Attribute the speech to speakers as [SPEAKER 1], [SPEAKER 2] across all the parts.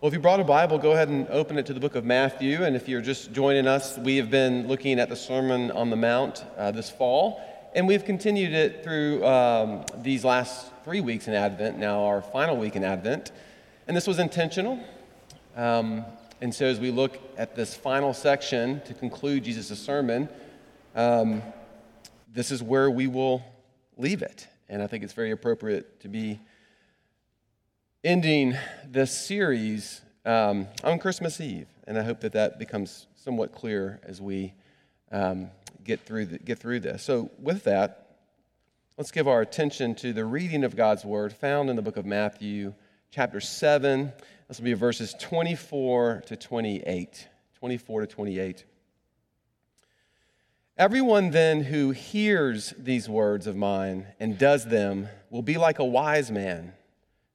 [SPEAKER 1] Well, if you brought a Bible, go ahead and open it to the book of Matthew. And if you're just joining us, we have been looking at the Sermon on the Mount uh, this fall, and we've continued it through um, these last three weeks in Advent, now our final week in Advent. And this was intentional. Um, and so, as we look at this final section to conclude Jesus' sermon, um, this is where we will leave it. And I think it's very appropriate to be ending this series um, on Christmas Eve, and I hope that that becomes somewhat clear as we um, get through the, get through this. So, with that, let's give our attention to the reading of God's word found in the book of Matthew, chapter seven. This will be verses 24 to 28. 24 to 28. Everyone then who hears these words of mine and does them will be like a wise man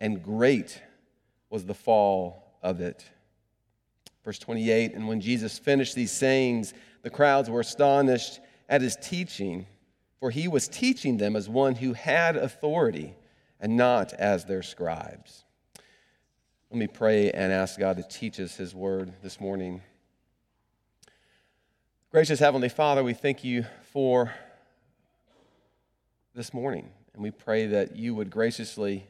[SPEAKER 1] and great was the fall of it. Verse 28 And when Jesus finished these sayings, the crowds were astonished at his teaching, for he was teaching them as one who had authority and not as their scribes. Let me pray and ask God to teach us his word this morning. Gracious Heavenly Father, we thank you for this morning, and we pray that you would graciously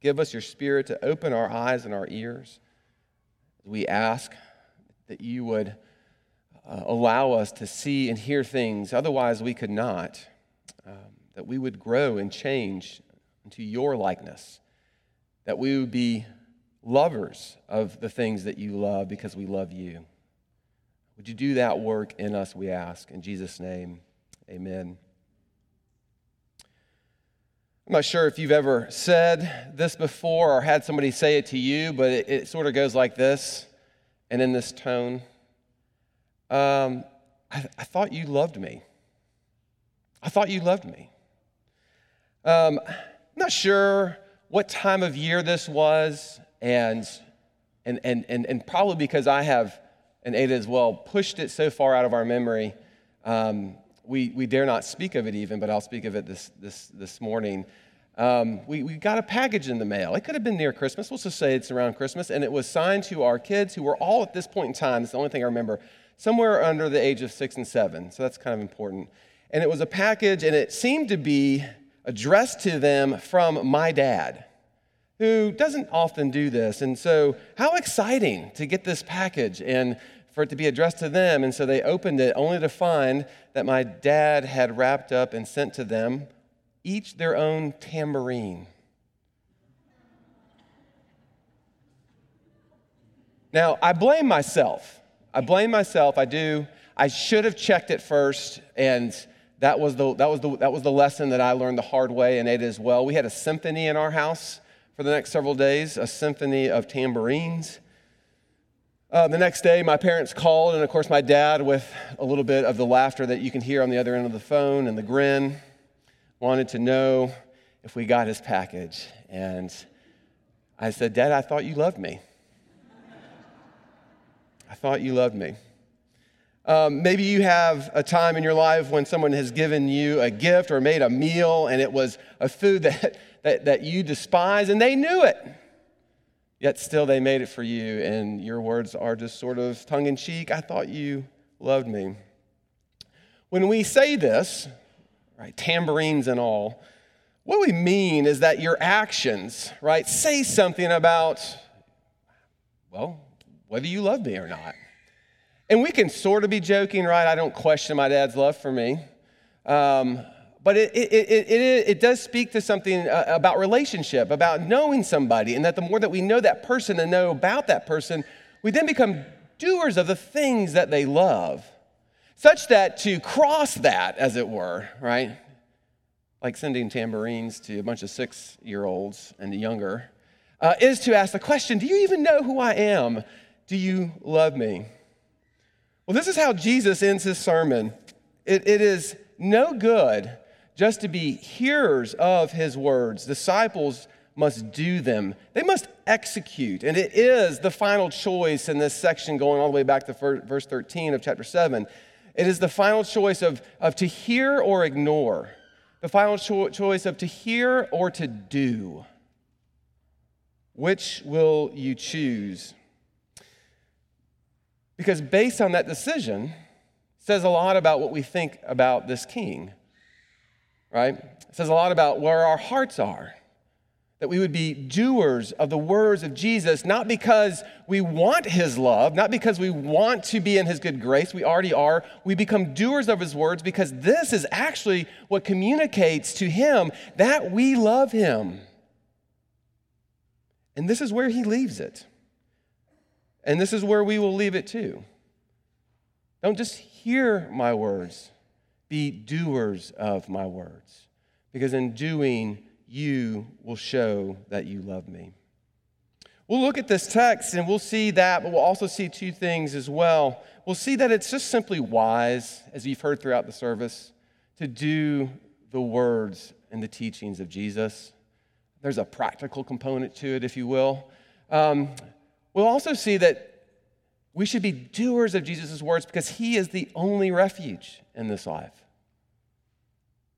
[SPEAKER 1] Give us your spirit to open our eyes and our ears. We ask that you would uh, allow us to see and hear things, otherwise, we could not. Um, that we would grow and change into your likeness. That we would be lovers of the things that you love because we love you. Would you do that work in us, we ask. In Jesus' name, amen. I'm not sure if you've ever said this before or had somebody say it to you, but it, it sort of goes like this and in this tone um, I, I, thought you loved me. I thought you loved me. Um, I'm not sure what time of year this was, and, and, and, and, and probably because I have, and Ada as well, pushed it so far out of our memory. Um, we, we dare not speak of it even, but I'll speak of it this, this, this morning. Um, we, we got a package in the mail. It could have been near Christmas. We'll just say it's around Christmas. And it was signed to our kids who were all at this point in time, it's the only thing I remember, somewhere under the age of six and seven. So that's kind of important. And it was a package, and it seemed to be addressed to them from my dad, who doesn't often do this. And so, how exciting to get this package and for it to be addressed to them. And so they opened it only to find that my dad had wrapped up and sent to them each their own tambourine. Now, I blame myself. I blame myself. I do. I should have checked it first, and that was the, that was the, that was the lesson that I learned the hard way, and Ada as well. We had a symphony in our house for the next several days, a symphony of tambourines. Uh, the next day, my parents called, and of course, my dad, with a little bit of the laughter that you can hear on the other end of the phone and the grin, wanted to know if we got his package. And I said, Dad, I thought you loved me. I thought you loved me. Um, maybe you have a time in your life when someone has given you a gift or made a meal and it was a food that, that, that you despise and they knew it. Yet still they made it for you, and your words are just sort of tongue in cheek. I thought you loved me. When we say this, right, tambourines and all, what we mean is that your actions, right, say something about, well, whether you love me or not. And we can sort of be joking, right? I don't question my dad's love for me. Um, but it, it, it, it, does speak to something uh, about relationship, about knowing somebody, and that the more that we know that person and know about that person, we then become doers of the things that they love, such that to cross that, as it were, right? Like sending tambourines to a bunch of six year olds and younger, uh, is to ask the question Do you even know who I am? Do you love me? Well, this is how Jesus ends his sermon. it, it is no good just to be hearers of his words. Disciples must do them, they must execute. And it is the final choice in this section, going all the way back to verse 13 of chapter 7. It is the final choice of, of to hear or ignore, the final cho- choice of to hear or to do. Which will you choose? Because based on that decision, says a lot about what we think about this king, right? It says a lot about where our hearts are. That we would be doers of the words of Jesus, not because we want his love, not because we want to be in his good grace, we already are. We become doers of his words because this is actually what communicates to him that we love him. And this is where he leaves it. And this is where we will leave it too. Don't just hear my words, be doers of my words. Because in doing, you will show that you love me. We'll look at this text and we'll see that, but we'll also see two things as well. We'll see that it's just simply wise, as you've heard throughout the service, to do the words and the teachings of Jesus. There's a practical component to it, if you will. Um, we'll also see that we should be doers of Jesus' words because he is the only refuge in this life.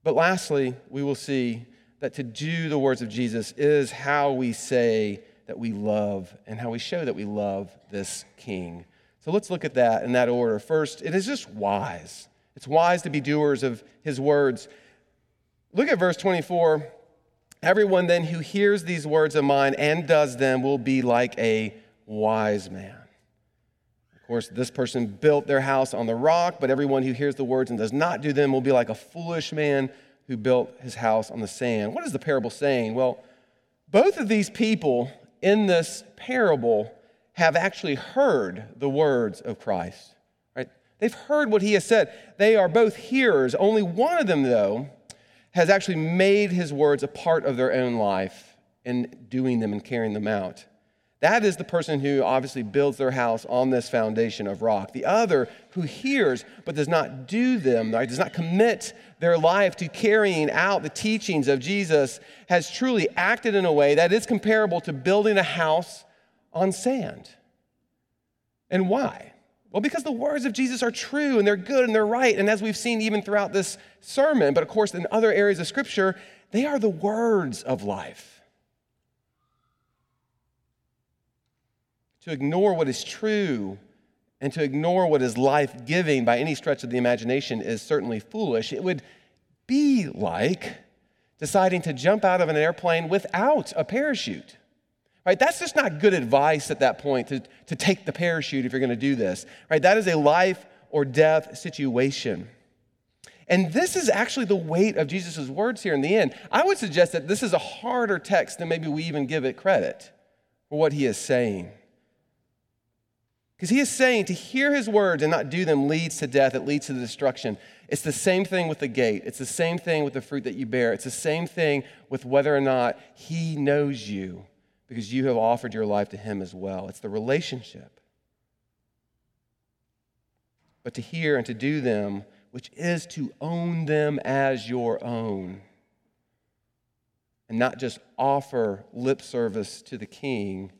[SPEAKER 1] But lastly, we will see that to do the words of Jesus is how we say that we love and how we show that we love this king. So let's look at that in that order. First, it is just wise. It's wise to be doers of his words. Look at verse 24. Everyone then who hears these words of mine and does them will be like a wise man. Of course, this person built their house on the rock, but everyone who hears the words and does not do them will be like a foolish man who built his house on the sand. What is the parable saying? Well, both of these people in this parable have actually heard the words of Christ. Right? They've heard what he has said. They are both hearers. Only one of them, though, has actually made his words a part of their own life and doing them and carrying them out. That is the person who obviously builds their house on this foundation of rock. The other who hears but does not do them, right, does not commit their life to carrying out the teachings of Jesus, has truly acted in a way that is comparable to building a house on sand. And why? Well, because the words of Jesus are true and they're good and they're right. And as we've seen even throughout this sermon, but of course in other areas of Scripture, they are the words of life. To ignore what is true and to ignore what is life giving by any stretch of the imagination is certainly foolish. It would be like deciding to jump out of an airplane without a parachute. Right? That's just not good advice at that point to, to take the parachute if you're going to do this. Right? That is a life or death situation. And this is actually the weight of Jesus' words here in the end. I would suggest that this is a harder text than maybe we even give it credit for what he is saying. Because he is saying to hear his words and not do them leads to death, it leads to the destruction. It's the same thing with the gate. It's the same thing with the fruit that you bear. It's the same thing with whether or not he knows you because you have offered your life to him as well. It's the relationship. But to hear and to do them, which is to own them as your own, and not just offer lip service to the king,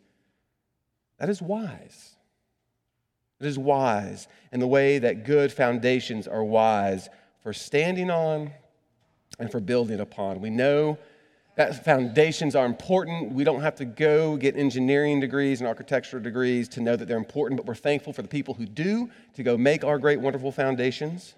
[SPEAKER 1] that is wise. It is wise in the way that good foundations are wise for standing on and for building upon. We know that foundations are important. We don't have to go get engineering degrees and architectural degrees to know that they're important, but we're thankful for the people who do to go make our great, wonderful foundations.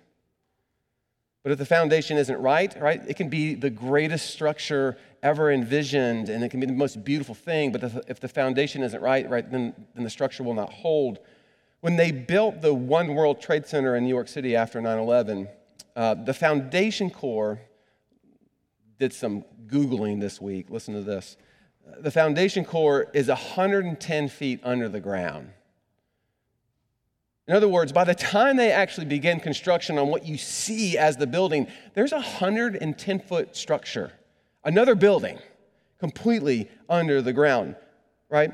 [SPEAKER 1] But if the foundation isn't right, right, it can be the greatest structure ever envisioned and it can be the most beautiful thing, but if the foundation isn't right, right, then, then the structure will not hold. When they built the One World Trade Center in New York City after 9 11, uh, the foundation core did some Googling this week. Listen to this. The foundation core is 110 feet under the ground. In other words, by the time they actually begin construction on what you see as the building, there's a 110 foot structure, another building completely under the ground. right?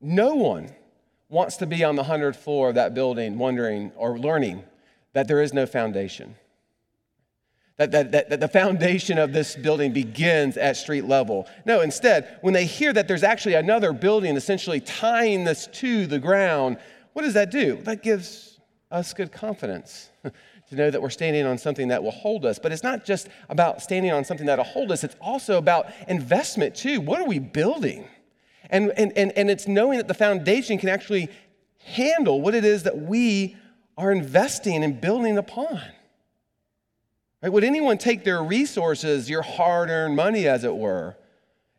[SPEAKER 1] No one wants to be on the 100th floor of that building wondering or learning that there is no foundation. That, that, that, that, the foundation of this building begins at street level. No, instead, when they hear that there's actually another building essentially tying this to the ground, what does that do? That gives us good confidence to know that we're standing on something that will hold us. But it's not just about standing on something that'll hold us, it's also about investment too. What are we building? And, and, and, and it's knowing that the foundation can actually handle what it is that we are investing and building upon. Right? Would anyone take their resources, your hard earned money, as it were,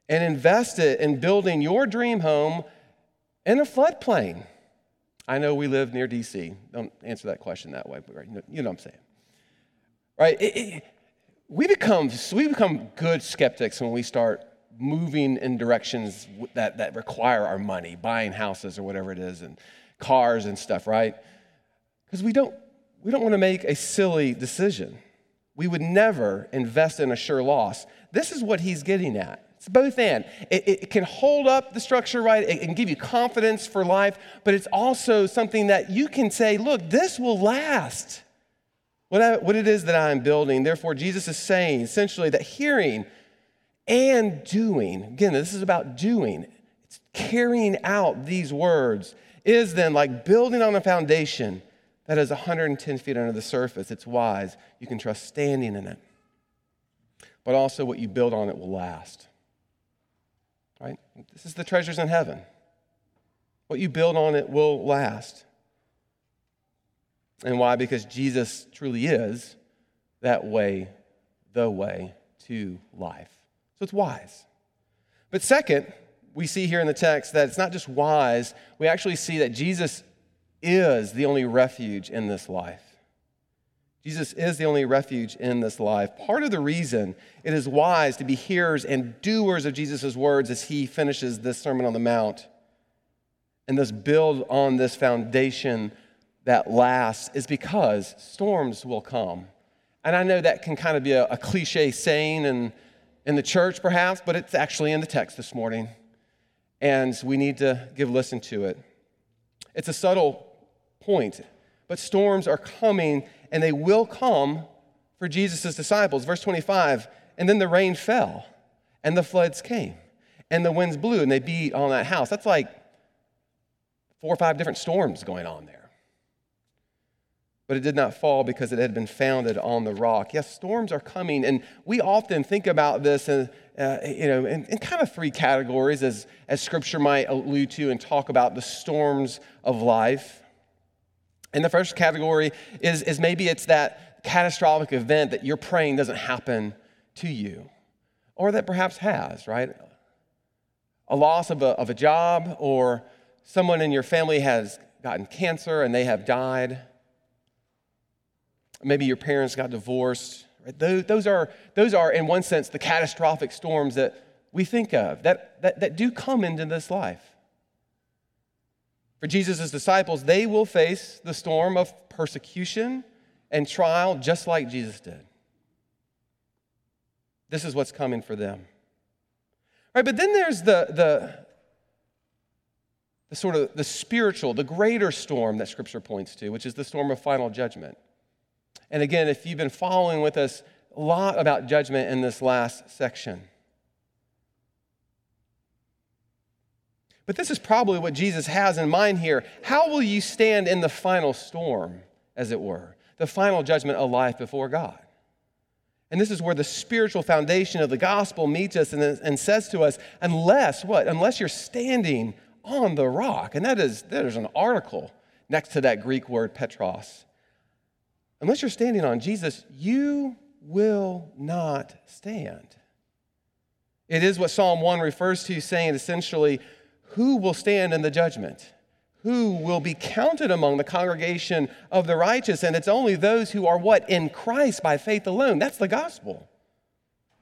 [SPEAKER 1] and invest it in building your dream home in a floodplain? I know we live near DC. Don't answer that question that way, but you know what I'm saying. Right? It, it, we, become, we become good skeptics when we start moving in directions that, that require our money, buying houses or whatever it is, and cars and stuff, right? Because we don't, we don't want to make a silly decision. We would never invest in a sure loss. This is what he's getting at. It's both and. It, it, can hold up the structure right, it can give you confidence for life, but it's also something that you can say, look, this will last. What, I, what it is that I'm building. Therefore, Jesus is saying essentially that hearing and doing, again, this is about doing, it's carrying out these words, is then like building on a foundation that is 110 feet under the surface. It's wise. You can trust standing in it. But also, what you build on it will last. Right? This is the treasures in heaven. What you build on it will last. And why? Because Jesus truly is that way, the way to life. So it's wise. But second, we see here in the text that it's not just wise, we actually see that Jesus is the only refuge in this life. Jesus is the only refuge in this life. Part of the reason it is wise to be hearers and doers of Jesus' words as he finishes this Sermon on the Mount and thus build on this foundation that lasts is because storms will come. And I know that can kind of be a, a cliche saying in, in the church, perhaps, but it's actually in the text this morning. And we need to give listen to it. It's a subtle point. But storms are coming, and they will come for Jesus' disciples. Verse 25 And then the rain fell, and the floods came, and the winds blew, and they beat on that house. That's like four or five different storms going on there. But it did not fall because it had been founded on the rock. Yes, storms are coming, and we often think about this in, uh, you know, in, in, kind of three categories, as, as Scripture might allude to and talk about the storms of life. And the first category is, is maybe it's that catastrophic event that you're praying doesn't happen to you, or that perhaps has, right? A loss of a, of a job, or someone in your family has gotten cancer and they have died. Maybe your parents got divorced. Right? Those, those, are, those are, in one sense, the catastrophic storms that we think of that, that, that do come into this life. For Jesus' disciples, they will face the storm of persecution and trial just like Jesus did. This is what's coming for them. Right, but then there's the, the, the sort of the spiritual, the greater storm that Scripture points to, which is the storm of final judgment. And again, if you've been following with us, a lot about judgment in this last section. But this is probably what Jesus has in mind here. How will you stand in the final storm, as it were, the final judgment of life before God? And this is where the spiritual foundation of the gospel meets us and, and says to us, unless what? Unless you're standing on the rock. And that is, there's an article next to that Greek word petros. Unless you're standing on Jesus, you will not stand. It is what Psalm 1 refers to, saying essentially, who will stand in the judgment? Who will be counted among the congregation of the righteous? And it's only those who are what? In Christ by faith alone. That's the gospel.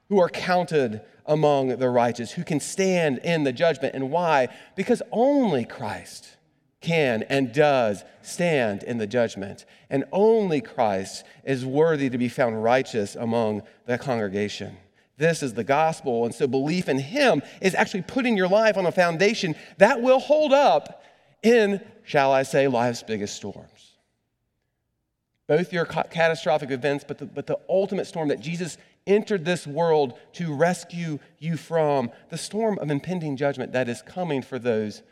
[SPEAKER 1] Who are counted among the righteous, who can stand in the judgment. And why? Because only Christ can and does stand in the judgment. And only Christ is worthy to be found righteous among the congregation. This is the gospel. And so belief in Him is actually putting your life on a foundation that will hold up in, shall I say, life's biggest storms. Both your catastrophic events, but the, but the ultimate storm that Jesus entered this world to rescue you from, the storm of impending judgment that is coming for those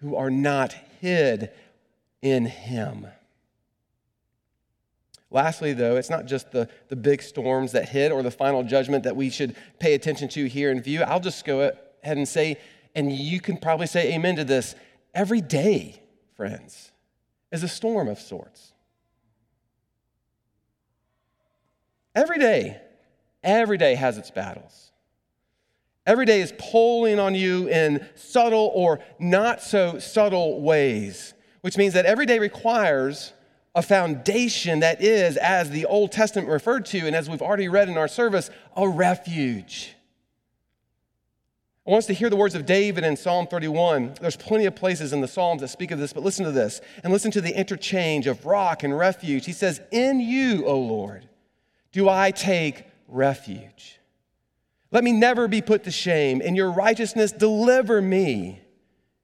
[SPEAKER 1] who are not hid in Him. Lastly, though, it's not just the, the big storms that hit or the final judgment that we should pay attention to here in view. I'll just go ahead and say, and you can probably say amen to this every day, friends, is a storm of sorts. Every day, every day has its battles. Every day is pulling on you in subtle or not so subtle ways, which means that every day requires a foundation that is, as the Old Testament referred to, and as we've already read in our service, a refuge. I want us to hear the words of David in Psalm 31. There's plenty of places in the Psalms that speak of this, but listen to this and listen to the interchange of rock and refuge. He says, In you, O Lord, do I take refuge. Let me never be put to shame. In your righteousness, deliver me.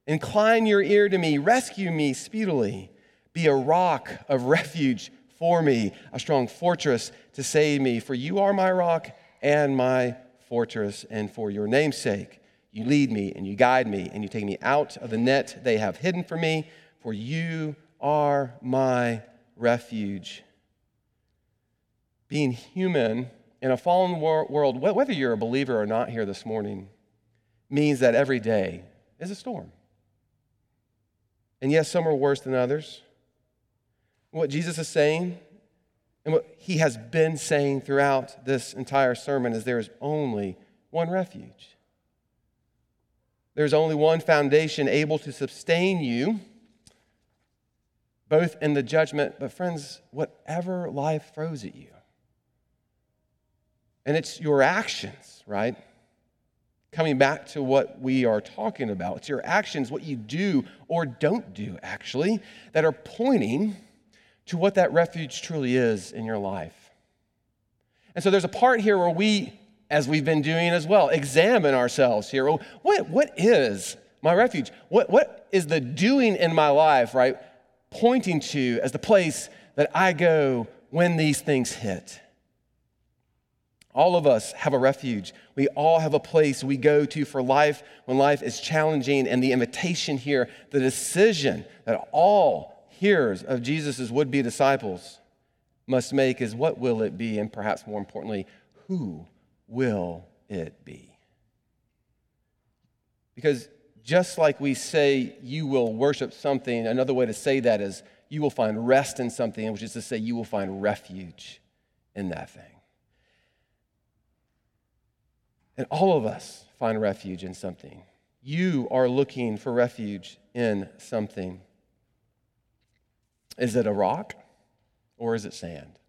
[SPEAKER 1] Incline your ear to me. Rescue me speedily. Be a rock of refuge for me, a strong fortress to save me. For you are my rock and my fortress, and for your name's sake, you lead me and you guide me and you take me out of the net they have hidden for me, for you are my refuge. Being human in a fallen world, whether you're a believer or not here this morning, means that every day is a storm. And yes, some are worse than others. What Jesus is saying and what he has been saying throughout this entire sermon is there is only one refuge. There's only one foundation able to sustain you, both in the judgment, but friends, whatever life throws at you. And it's your actions, right? Coming back to what we are talking about. It's your actions, what you do or don't do, actually, that are pointing to what that refuge truly is in your life. And so there's a part here where we, as we've been doing as well, examine ourselves here. What, what is my refuge? What, what is the doing in my life, right, pointing to as the place that I go when these things hit? All of us have a refuge. We all have a place we go to for life when life is challenging. And the invitation here, the decision that all hearers of Jesus' would be disciples must make is what will it be? And perhaps more importantly, who will it be? Because just like we say you will worship something, another way to say that is you will find rest in something, which is to say you will find refuge in that thing. And all of us find refuge in something. You are looking for refuge in something. Is it a rock or is it sand?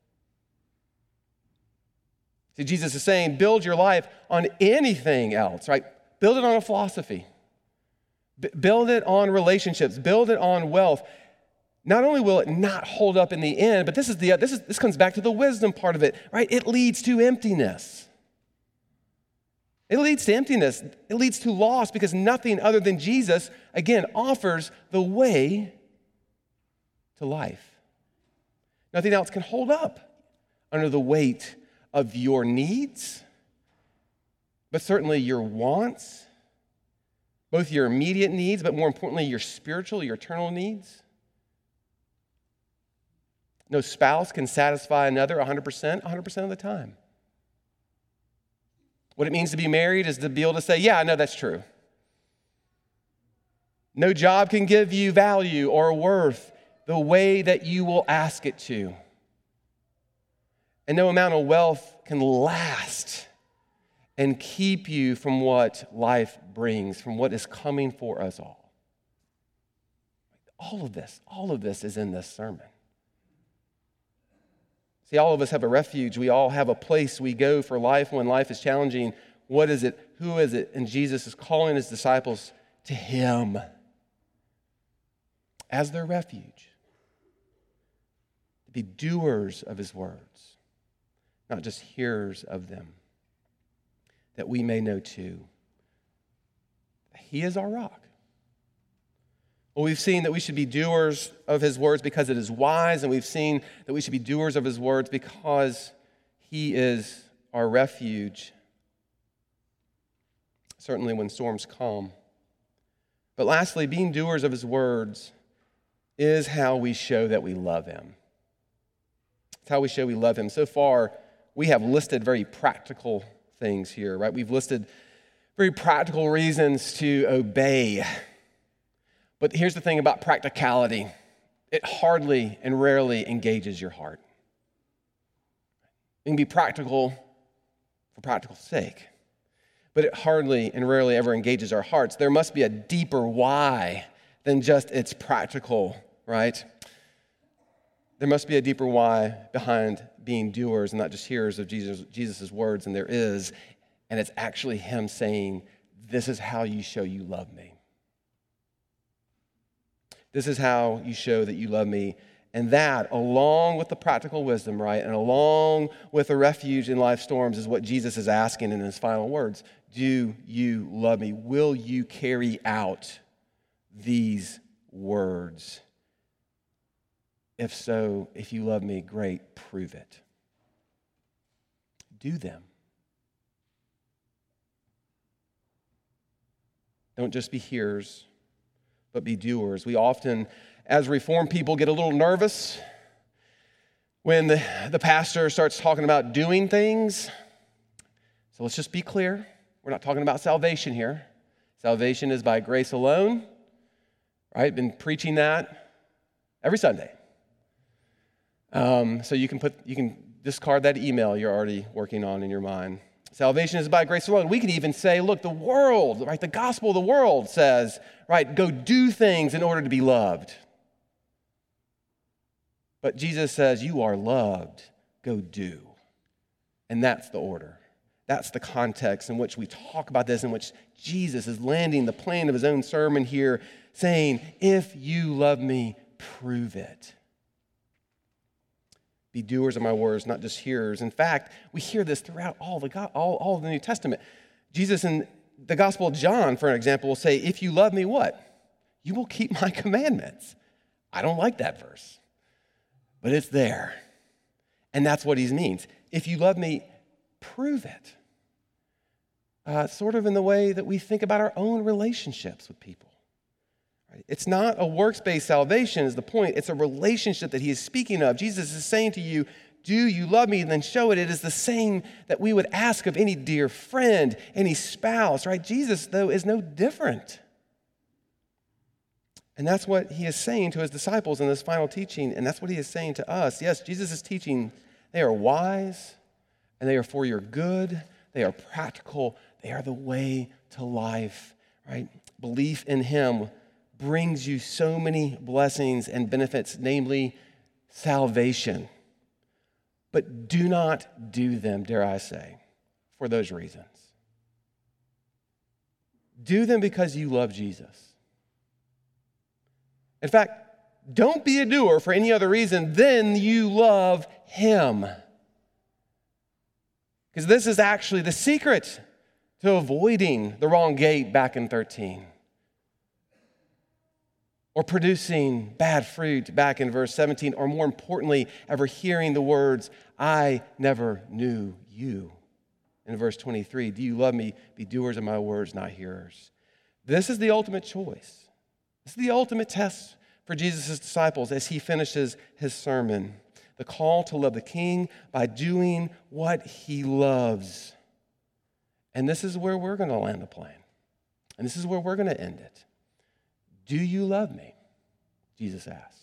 [SPEAKER 1] See, Jesus is saying, build your life on anything else, right? Build it on a philosophy, B- build it on relationships, build it on wealth. Not only will it not hold up in the end, but this is the this is this comes back to the wisdom part of it, right? It leads to emptiness. It leads to emptiness. It leads to loss because nothing other than Jesus, again, offers the way to life. Nothing else can hold up under the weight of your needs, but certainly your wants, both your immediate needs, but more importantly, your spiritual, your eternal needs. No spouse can satisfy another 100%, 100% of the time. What it means to be married is to be able to say, Yeah, I know that's true. No job can give you value or worth the way that you will ask it to. And no amount of wealth can last and keep you from what life brings, from what is coming for us all. All of this, all of this is in this sermon. See, all of us have a refuge. We all have a place we go for life when life is challenging. What is it? Who is it? And Jesus is calling his disciples to him as their refuge be doers of his words, not just hearers of them. that we may know too. He is our rock. Well, we've seen that we should be doers of his words because it is wise, and we've seen that we should be doers of his words because he is our refuge, certainly when storms come. But lastly, being doers of his words is how we show that we love him. It's how we show we love him. So far, we have listed very practical things here, right? We've listed very practical reasons to obey. But here's the thing about practicality it hardly and rarely engages your heart. It can be practical for practical sake, but it hardly and rarely ever engages our hearts. There must be a deeper why than just it's practical, right? There must be a deeper why behind being doers and not just hearers of Jesus' Jesus's words, and there is, and it's actually Him saying, This is how you show you love me. This is how you show that you love me. And that, along with the practical wisdom, right, and along with the refuge in life storms, is what Jesus is asking in his final words Do you love me? Will you carry out these words? If so, if you love me, great, prove it. Do them. Don't just be hearers, but be doers. We often, as Reformed people, get a little nervous when the, the pastor starts talking about doing things. So let's just be clear. We're not talking about salvation here. Salvation is by grace alone, right? Been preaching that every Sunday. Um, so you can put you can discard that email you're already working on in your mind. Salvation is by grace alone. We could even say, look, the world, right? The gospel of the world says, right, go do things in order to be loved. But Jesus says, you are loved, go do. And that's the order. That's the context in which we talk about this, in which Jesus is landing the plane of his own sermon here, saying, If you love me, prove it. Be doers of my words, not just hearers. In fact, we hear this throughout all the, all, all the New Testament. Jesus in the Gospel of John, for an example, will say, If you love me, what? You will keep my commandments. I don't like that verse, but it's there. And that's what he means. If you love me, prove it. Uh, sort of in the way that we think about our own relationships with people. It's not a works based salvation, is the point. It's a relationship that he is speaking of. Jesus is saying to you, Do you love me? And then show it. It is the same that we would ask of any dear friend, any spouse, right? Jesus, though, is no different. And that's what he is saying to his disciples in this final teaching. And that's what he is saying to us. Yes, Jesus is teaching. They are wise and they are for your good. They are practical. They are the way to life, right? Belief in him brings you so many blessings and benefits, namely salvation. But do not do them, dare I say, for those reasons. Do them because you love Jesus. In fact, don't be a doer for any other reason than you love Him. Because this is actually the secret to avoiding the wrong gate back in 13 or producing bad fruit back in verse 17, or more importantly, ever hearing the words, I never knew you. In verse 23, do you love me? Be doers of my words, not hearers. This is the ultimate choice. This is the ultimate test for Jesus' disciples as he finishes his sermon. The call to love the king by doing what he loves. And this is where we're going to land the plane. And this is where we're going to end it. Do you love me? Jesus asks.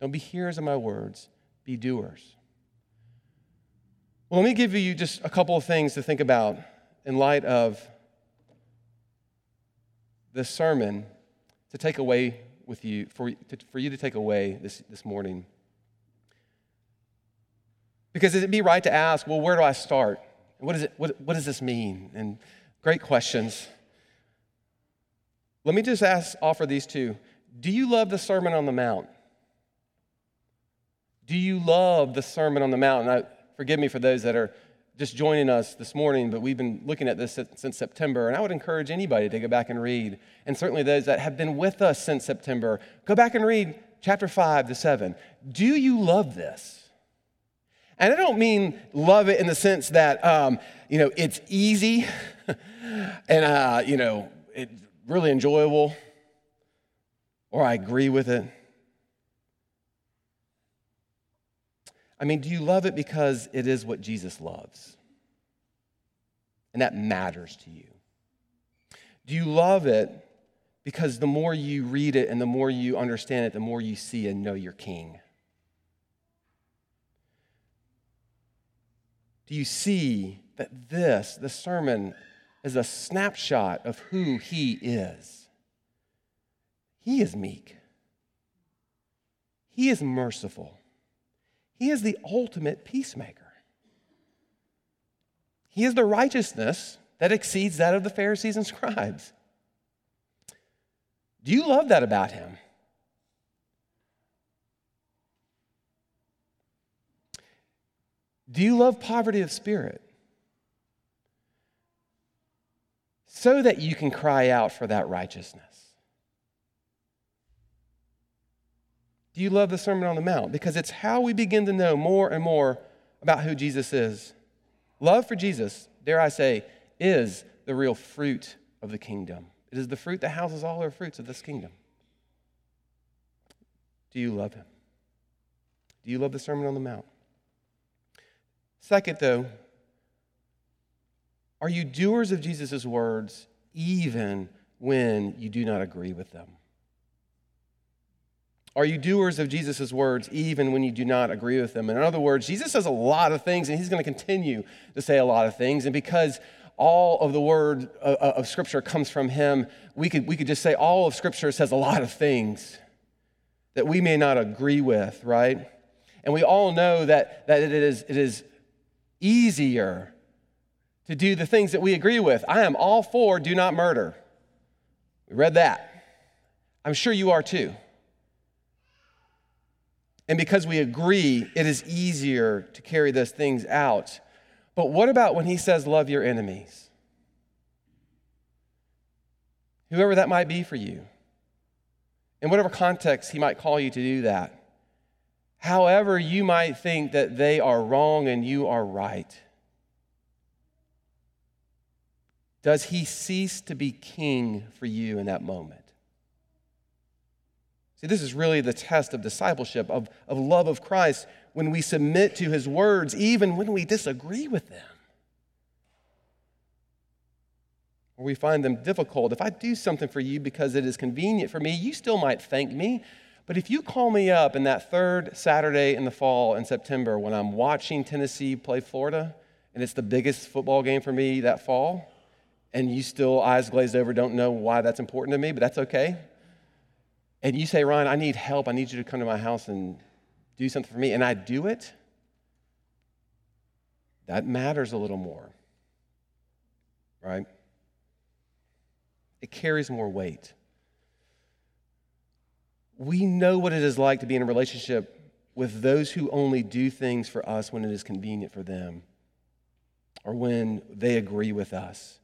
[SPEAKER 1] Don't be hearers of my words, be doers. Well, let me give you just a couple of things to think about in light of this sermon to take away with you, for, to, for you to take away this, this morning. Because it'd be right to ask, well, where do I start? What, is it, what, what does this mean? And great questions. Let me just ask, offer these two. Do you love the Sermon on the Mount? Do you love the Sermon on the Mount? And I, forgive me for those that are just joining us this morning, but we've been looking at this since September, and I would encourage anybody to go back and read, and certainly those that have been with us since September, go back and read chapter 5 to 7. Do you love this? And I don't mean love it in the sense that, um, you know, it's easy and, uh, you know, it's really enjoyable or I agree with it. I mean, do you love it because it is what Jesus loves? And that matters to you. Do you love it because the more you read it and the more you understand it, the more you see and know your King? Do you see that this, the sermon, is a snapshot of who he is? He is meek. He is merciful. He is the ultimate peacemaker. He is the righteousness that exceeds that of the Pharisees and scribes. Do you love that about him? Do you love poverty of spirit? So that you can cry out for that righteousness. Do you love the Sermon on the Mount? Because it's how we begin to know more and more about who Jesus is. Love for Jesus, dare I say, is the real fruit of the kingdom. It is the fruit that houses all our fruits of this kingdom. Do you love him? Do you love the Sermon on the Mount? Second, though, are you doers of Jesus' words even when you do not agree with them? Are you doers of Jesus' words even when you do not agree with them? In other words, Jesus says a lot of things, and he's going to continue to say a lot of things. And because all of the word uh, uh, of Scripture comes from him, we could, we could just say all of Scripture says a lot of things that we may not agree with, right? And we all know that, that it, is, it is easier to do the things that we agree with. I am all for do not murder. We read that. I'm sure you are too. And because we agree, it is easier to carry those things out. But what about when he says, Love your enemies? Whoever that might be for you, in whatever context he might call you to do that. However, you might think that they are wrong and you are right. Does he cease to be king for you in that moment? See, this is really the test of discipleship, of, of love of Christ, when we submit to his words, even when we disagree with them. Or we find them difficult. If I do something for you because it is convenient for me, you still might thank me. But if you call me up in that third Saturday in the fall in September when I'm watching Tennessee play Florida, and it's the biggest football game for me that fall, and you still eyes glazed over don't know why that's important to me, but that's okay and you say, Ryan, I need help. I need you to come to my house and do something for me, and I do it, that matters a little more, right? It carries more weight. We know what it is like to be in a relationship with those who only do things for us when it is convenient for them or when they agree with us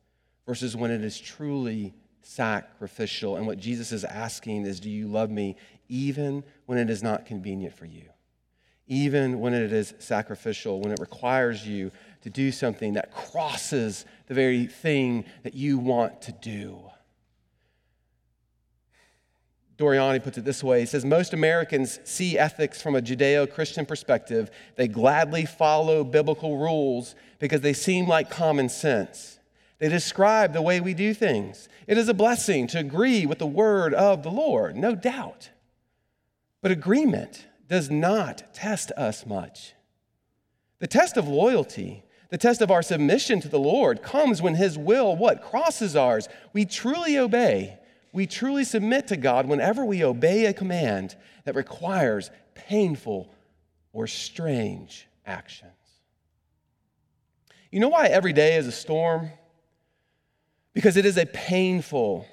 [SPEAKER 1] versus when it is truly sacrificial. And what Jesus is asking is Do you love me even when it is not convenient for you? Even when it is sacrificial, when it requires you to do something that crosses the very thing that you want to do. Doriani puts it this way He says, Most Americans see ethics from a Judeo Christian perspective. They gladly follow biblical rules because they seem like common sense. They describe the way we do things. It is a blessing to agree with the word of the Lord, no doubt. But agreement does not test us much. The test of loyalty, the test of our submission to the Lord comes when his will what crosses ours. We truly obey. We truly submit to God whenever we obey a command that requires painful or strange actions. You know why every day is a storm? Because it is a painful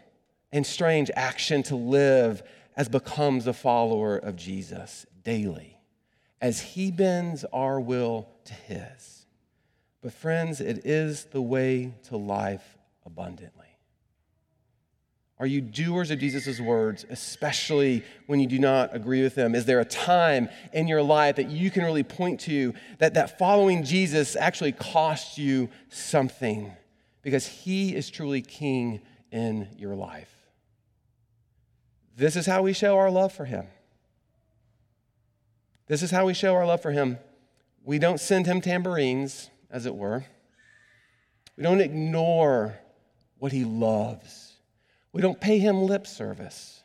[SPEAKER 1] and strange action to live as becomes a follower of Jesus daily, as he bends our will to his. But, friends, it is the way to life abundantly. Are you doers of Jesus' words, especially when you do not agree with them? Is there a time in your life that you can really point to that, that following Jesus actually cost you something because he is truly king in your life? This is how we show our love for him. This is how we show our love for him. We don't send him tambourines, as it were. We don't ignore what he loves. We don't pay him lip service.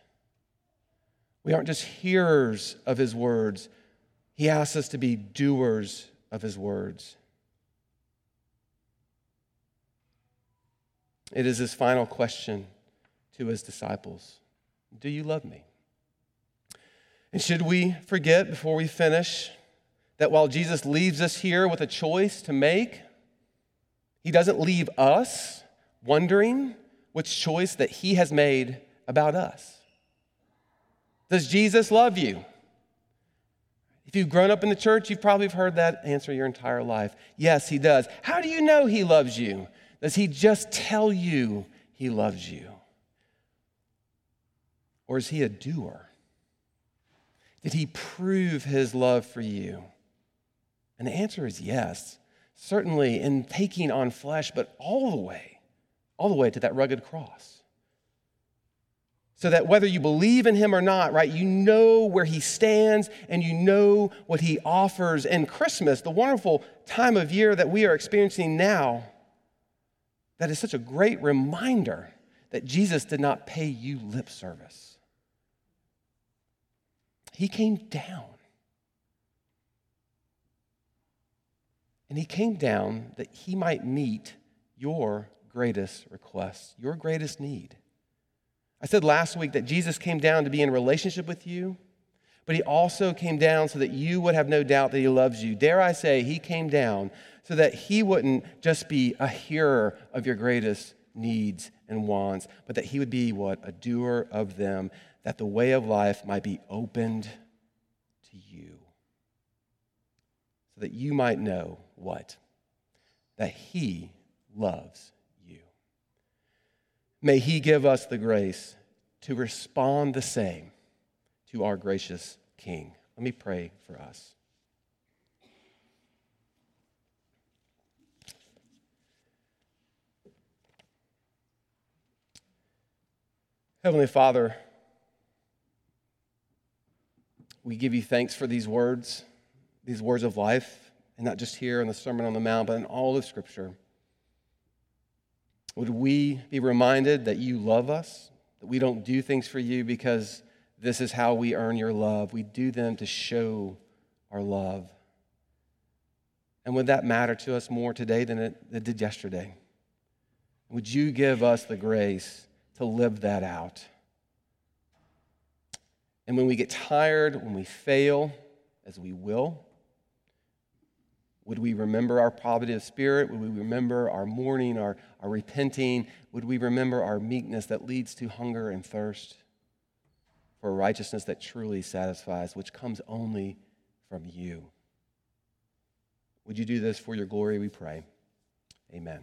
[SPEAKER 1] We aren't just hearers of his words. He asks us to be doers of his words. It is his final question to his disciples Do you love me? And should we forget before we finish that while Jesus leaves us here with a choice to make, he doesn't leave us wondering which choice that he has made about us. Does Jesus love you? If you've grown up in the church, you've probably heard that answer your entire life. Yes, he does. How do you know he loves you? Does he just tell you he loves you? Or is he a doer? Did he prove his love for you? And the answer is yes. Certainly in taking on flesh, but all the way all the way to that rugged cross. So that whether you believe in him or not, right, you know where he stands and you know what he offers. And Christmas, the wonderful time of year that we are experiencing now, that is such a great reminder that Jesus did not pay you lip service. He came down. And he came down that he might meet your greatest request, your greatest need. I said last week that Jesus came down to be in relationship with you, but he also came down so that you would have no doubt that he loves you. Dare I say, he came down so that he wouldn't just be a hearer of your greatest needs and wants, but that he would be what? A doer of them, that the way of life might be opened to you. So that you might know what? That he loves you. May He give us the grace to respond the same to our gracious King. Let me pray for us. Heavenly Father, we give you thanks for these words, these words of life, and not just here in the Sermon on the Mount, but in all of Scripture. Would we be reminded that you love us, that we don't do things for you because this is how we earn your love? We do them to show our love. And would that matter to us more today than it, it did yesterday? Would you give us the grace to live that out? And when we get tired, when we fail, as we will, would we remember our poverty of spirit? Would we remember our mourning, our, our repenting? Would we remember our meekness that leads to hunger and thirst for righteousness that truly satisfies, which comes only from you? Would you do this for your glory, we pray? Amen.